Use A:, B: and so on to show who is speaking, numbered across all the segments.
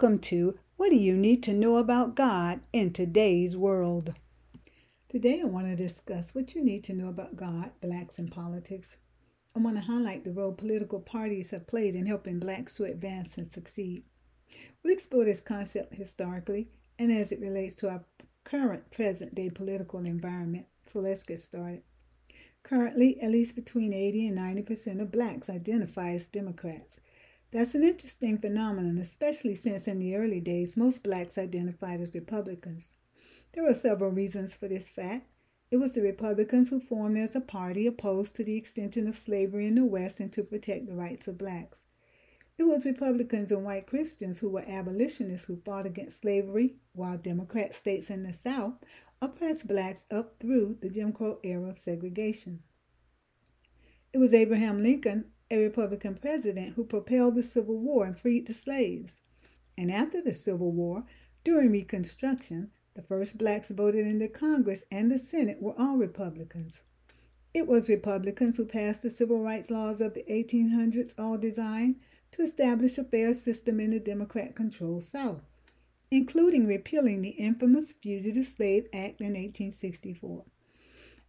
A: Welcome to What Do You Need to Know About God in Today's World? Today, I want to discuss what you need to know about God, blacks, and politics. I want to highlight the role political parties have played in helping blacks to advance and succeed. We'll explore this concept historically and as it relates to our current present day political environment. So let's get started. Currently, at least between 80 and 90 percent of blacks identify as Democrats. That's an interesting phenomenon, especially since in the early days most blacks identified as Republicans. There were several reasons for this fact. It was the Republicans who formed as a party opposed to the extension of slavery in the West and to protect the rights of blacks. It was Republicans and white Christians who were abolitionists who fought against slavery, while Democrat states in the South oppressed blacks up through the Jim Crow era of segregation. It was Abraham Lincoln a Republican president who propelled the Civil War and freed the slaves. And after the Civil War, during Reconstruction, the first blacks voted in the Congress and the Senate were all Republicans. It was Republicans who passed the civil rights laws of the 1800s, all designed to establish a fair system in the Democrat controlled South, including repealing the infamous Fugitive Slave Act in 1864.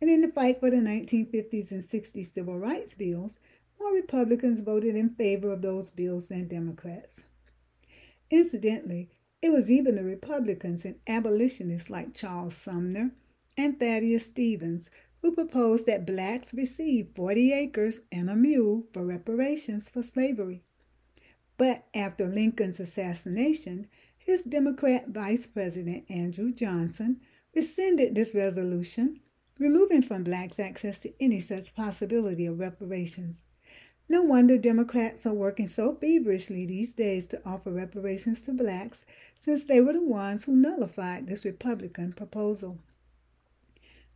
A: And in the fight for the 1950s and 60s civil rights bills, more Republicans voted in favor of those bills than Democrats. Incidentally, it was even the Republicans and abolitionists like Charles Sumner and Thaddeus Stevens who proposed that blacks receive 40 acres and a mule for reparations for slavery. But after Lincoln's assassination, his Democrat Vice President Andrew Johnson rescinded this resolution, removing from blacks access to any such possibility of reparations. No wonder Democrats are working so feverishly these days to offer reparations to blacks, since they were the ones who nullified this Republican proposal.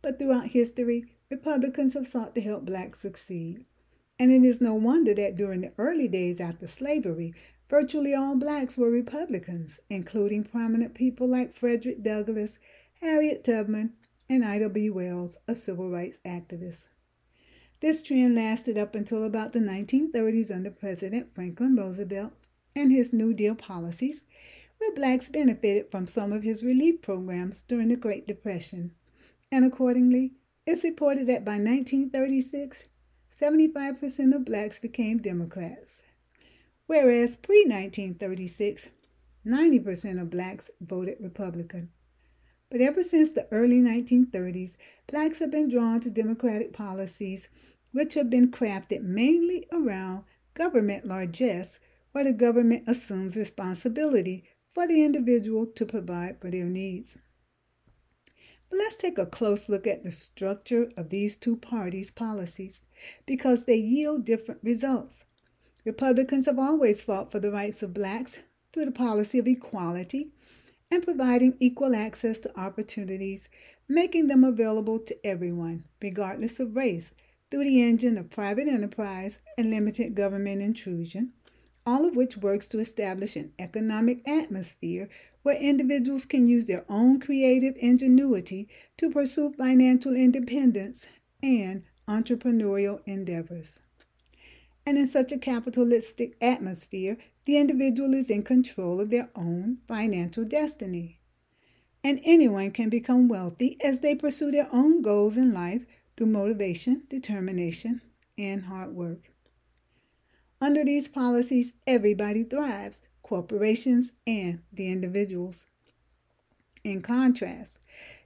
A: But throughout history, Republicans have sought to help blacks succeed. And it is no wonder that during the early days after slavery, virtually all blacks were Republicans, including prominent people like Frederick Douglass, Harriet Tubman, and Ida B. Wells, a civil rights activist. This trend lasted up until about the 1930s under President Franklin Roosevelt and his New Deal policies, where blacks benefited from some of his relief programs during the Great Depression. And accordingly, it's reported that by 1936, 75% of blacks became Democrats, whereas pre 1936, 90% of blacks voted Republican. But ever since the early 1930s, blacks have been drawn to Democratic policies which have been crafted mainly around government largesse, where the government assumes responsibility for the individual to provide for their needs. But let's take a close look at the structure of these two parties' policies because they yield different results. Republicans have always fought for the rights of blacks through the policy of equality and providing equal access to opportunities, making them available to everyone, regardless of race, through the engine of private enterprise and limited government intrusion, all of which works to establish an economic atmosphere where individuals can use their own creative ingenuity to pursue financial independence and entrepreneurial endeavors. And in such a capitalistic atmosphere, the individual is in control of their own financial destiny. And anyone can become wealthy as they pursue their own goals in life through motivation, determination, and hard work. Under these policies, everybody thrives corporations and the individuals. In contrast,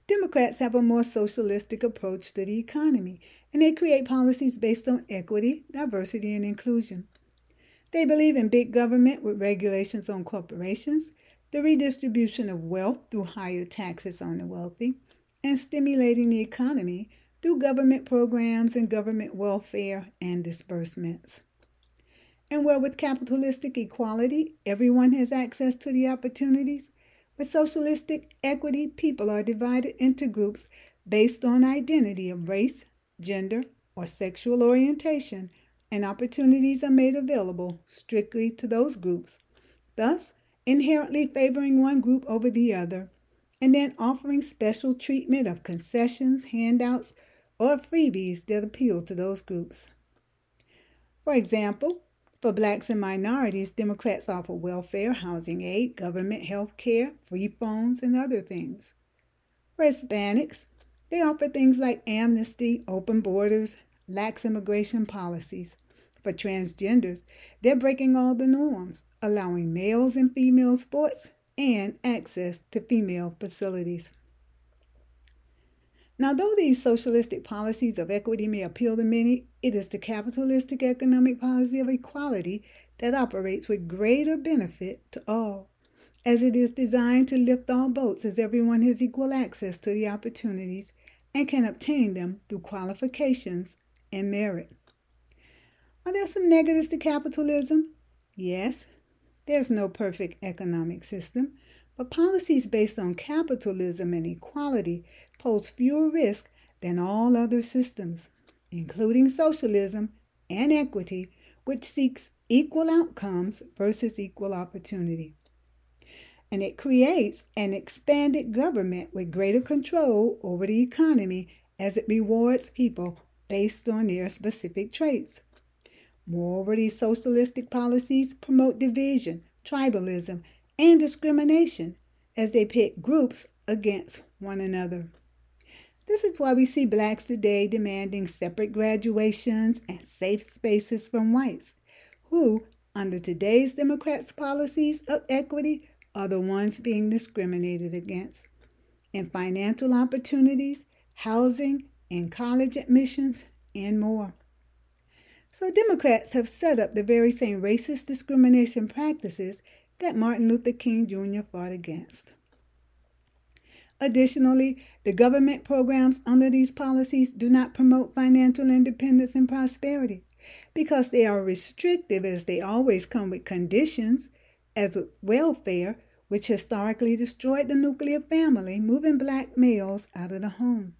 A: Democrats have a more socialistic approach to the economy, and they create policies based on equity, diversity, and inclusion. They believe in big government with regulations on corporations, the redistribution of wealth through higher taxes on the wealthy, and stimulating the economy through government programs and government welfare and disbursements. And where with capitalistic equality, everyone has access to the opportunities, with socialistic equity, people are divided into groups based on identity of race, gender, or sexual orientation, and opportunities are made available strictly to those groups, thus inherently favoring one group over the other, and then offering special treatment of concessions, handouts, or freebies that appeal to those groups. For example, For blacks and minorities, Democrats offer welfare, housing aid, government health care, free phones, and other things. For Hispanics, they offer things like amnesty, open borders, lax immigration policies. For transgenders, they're breaking all the norms, allowing males and female sports and access to female facilities. Now, though these socialistic policies of equity may appeal to many, it is the capitalistic economic policy of equality that operates with greater benefit to all, as it is designed to lift all boats as everyone has equal access to the opportunities and can obtain them through qualifications and merit. Are there some negatives to capitalism? Yes, there's no perfect economic system, but policies based on capitalism and equality pose fewer risks than all other systems, including socialism and equity, which seeks equal outcomes versus equal opportunity. And it creates an expanded government with greater control over the economy as it rewards people based on their specific traits. Moreover, these socialistic policies promote division, tribalism, and discrimination as they pit groups against one another. This is why we see blacks today demanding separate graduations and safe spaces from whites, who, under today's Democrats' policies of equity, are the ones being discriminated against. In financial opportunities, housing, and college admissions, and more. So, Democrats have set up the very same racist discrimination practices that Martin Luther King Jr. fought against. Additionally, the government programs under these policies do not promote financial independence and prosperity because they are restrictive as they always come with conditions, as with welfare, which historically destroyed the nuclear family, moving black males out of the home.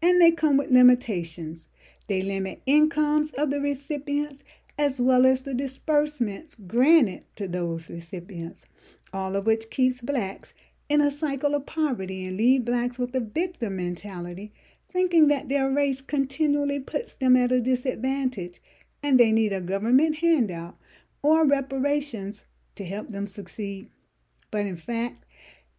A: And they come with limitations. They limit incomes of the recipients as well as the disbursements granted to those recipients, all of which keeps blacks in a cycle of poverty and leave blacks with a victim mentality, thinking that their race continually puts them at a disadvantage and they need a government handout or reparations to help them succeed. But in fact,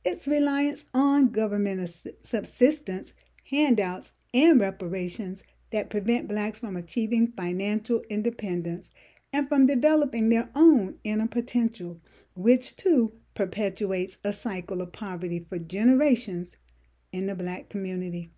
A: it's reliance on government subsistence, handouts, and reparations that prevent blacks from achieving financial independence and from developing their own inner potential, which too perpetuates a cycle of poverty for generations in the black community.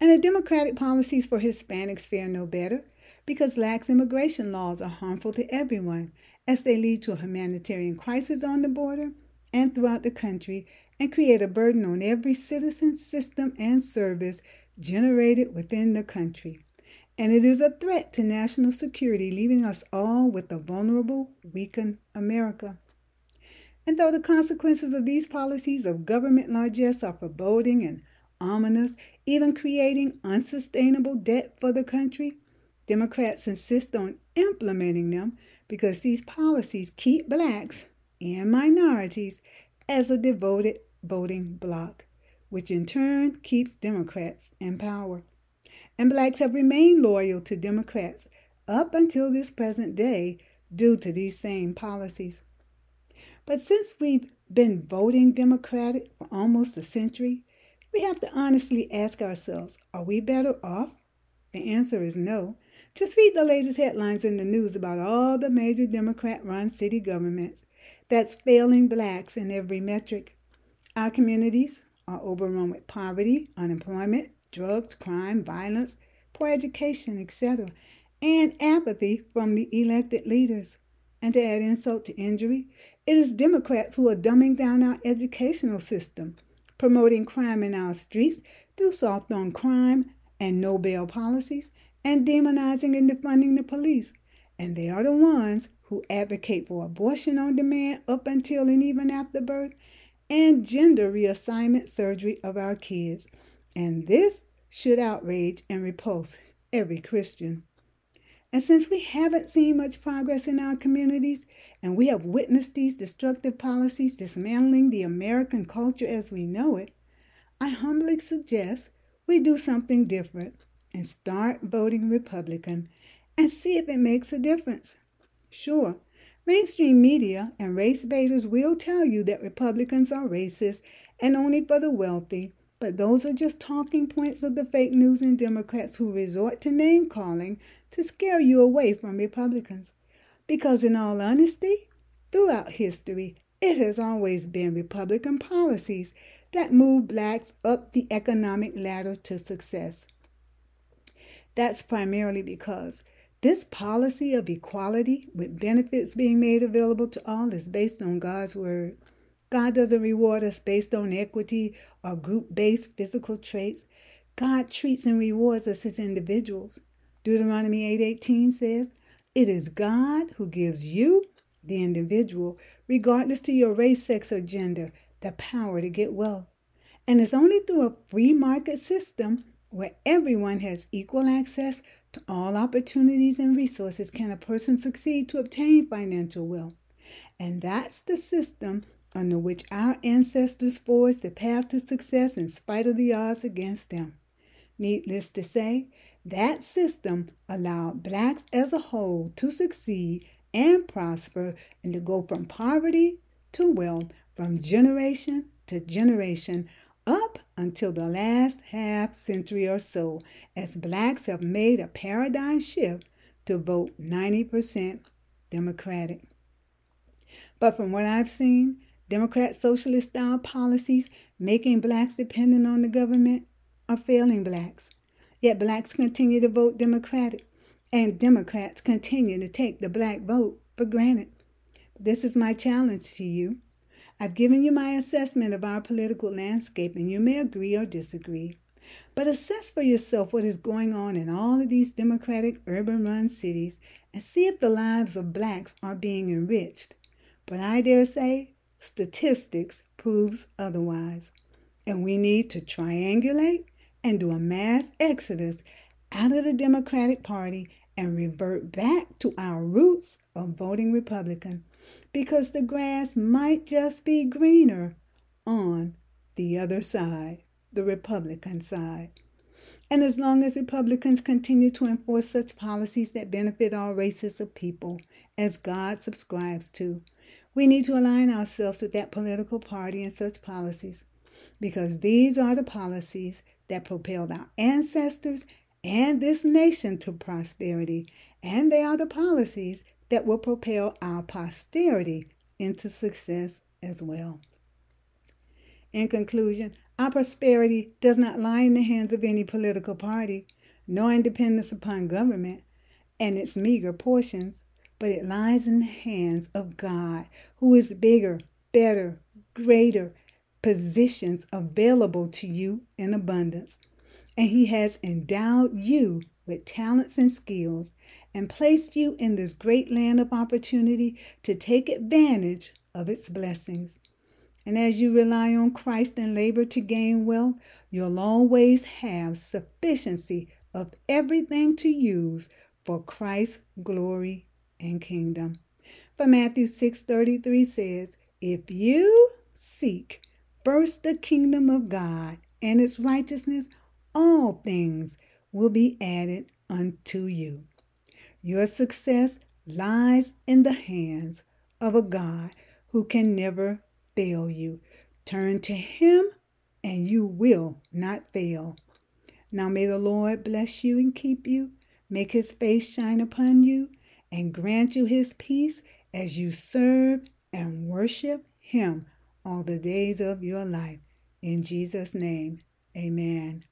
A: And the Democratic policies for Hispanics fare no better because lax immigration laws are harmful to everyone as they lead to a humanitarian crisis on the border and throughout the country and create a burden on every citizen, system, and service generated within the country. And it is a threat to national security, leaving us all with a vulnerable, weakened America. And though the consequences of these policies of government largesse are foreboding and ominous, even creating unsustainable debt for the country, Democrats insist on implementing them because these policies keep blacks and minorities as a devoted voting bloc, which in turn keeps Democrats in power. And blacks have remained loyal to Democrats up until this present day due to these same policies. But since we've been voting Democratic for almost a century, we have to honestly ask ourselves are we better off? The answer is no. Just read the latest headlines in the news about all the major Democrat run city governments that's failing blacks in every metric. Our communities are overrun with poverty, unemployment, drugs, crime, violence, poor education, etc., and apathy from the elected leaders. And to add insult to injury, it is Democrats who are dumbing down our educational system, promoting crime in our streets through soft on crime and no bail policies, and demonizing and defunding the police. And they are the ones who advocate for abortion on demand up until and even after birth and gender reassignment surgery of our kids. And this should outrage and repulse every Christian. And since we haven't seen much progress in our communities, and we have witnessed these destructive policies dismantling the American culture as we know it, I humbly suggest we do something different and start voting Republican and see if it makes a difference. Sure, mainstream media and race baiters will tell you that Republicans are racist and only for the wealthy, but those are just talking points of the fake news and Democrats who resort to name calling to scare you away from Republicans. Because, in all honesty, throughout history, it has always been Republican policies that move blacks up the economic ladder to success. That's primarily because this policy of equality, with benefits being made available to all, is based on God's word. God doesn't reward us based on equity or group based physical traits. God treats and rewards us as individuals. Deuteronomy 8:18 says, "It is God who gives you, the individual, regardless to your race, sex, or gender, the power to get wealth. And it's only through a free market system where everyone has equal access to all opportunities and resources can a person succeed to obtain financial wealth. And that's the system under which our ancestors forged the path to success in spite of the odds against them. Needless to say, that system allowed blacks as a whole to succeed and prosper and to go from poverty to wealth from generation to generation up until the last half century or so, as blacks have made a paradigm shift to vote 90% Democratic. But from what I've seen, Democrat socialist style policies making blacks dependent on the government are failing blacks. Yet blacks continue to vote Democratic, and Democrats continue to take the black vote for granted. This is my challenge to you. I've given you my assessment of our political landscape, and you may agree or disagree. But assess for yourself what is going on in all of these Democratic urban run cities and see if the lives of blacks are being enriched. But I dare say statistics proves otherwise. And we need to triangulate and do a mass exodus out of the Democratic Party and revert back to our roots of voting Republican because the grass might just be greener on the other side, the Republican side. And as long as Republicans continue to enforce such policies that benefit all races of people, as God subscribes to, we need to align ourselves with that political party and such policies, because these are the policies that propelled our ancestors and this nation to prosperity, and they are the policies that will propel our posterity into success as well. In conclusion, our prosperity does not lie in the hands of any political party, nor in dependence upon government and its meager portions, but it lies in the hands of God, who is bigger, better, greater, positions available to you in abundance. And He has endowed you with talents and skills and placed you in this great land of opportunity to take advantage of its blessings. And as you rely on Christ and labor to gain wealth, you'll always have sufficiency of everything to use for Christ's glory and kingdom. For Matthew 6:33 says, "If you seek first the kingdom of God and its righteousness, all things will be added unto you." Your success lies in the hands of a God who can never fail you. Turn to Him and you will not fail. Now may the Lord bless you and keep you, make His face shine upon you, and grant you His peace as you serve and worship Him all the days of your life. In Jesus' name, amen.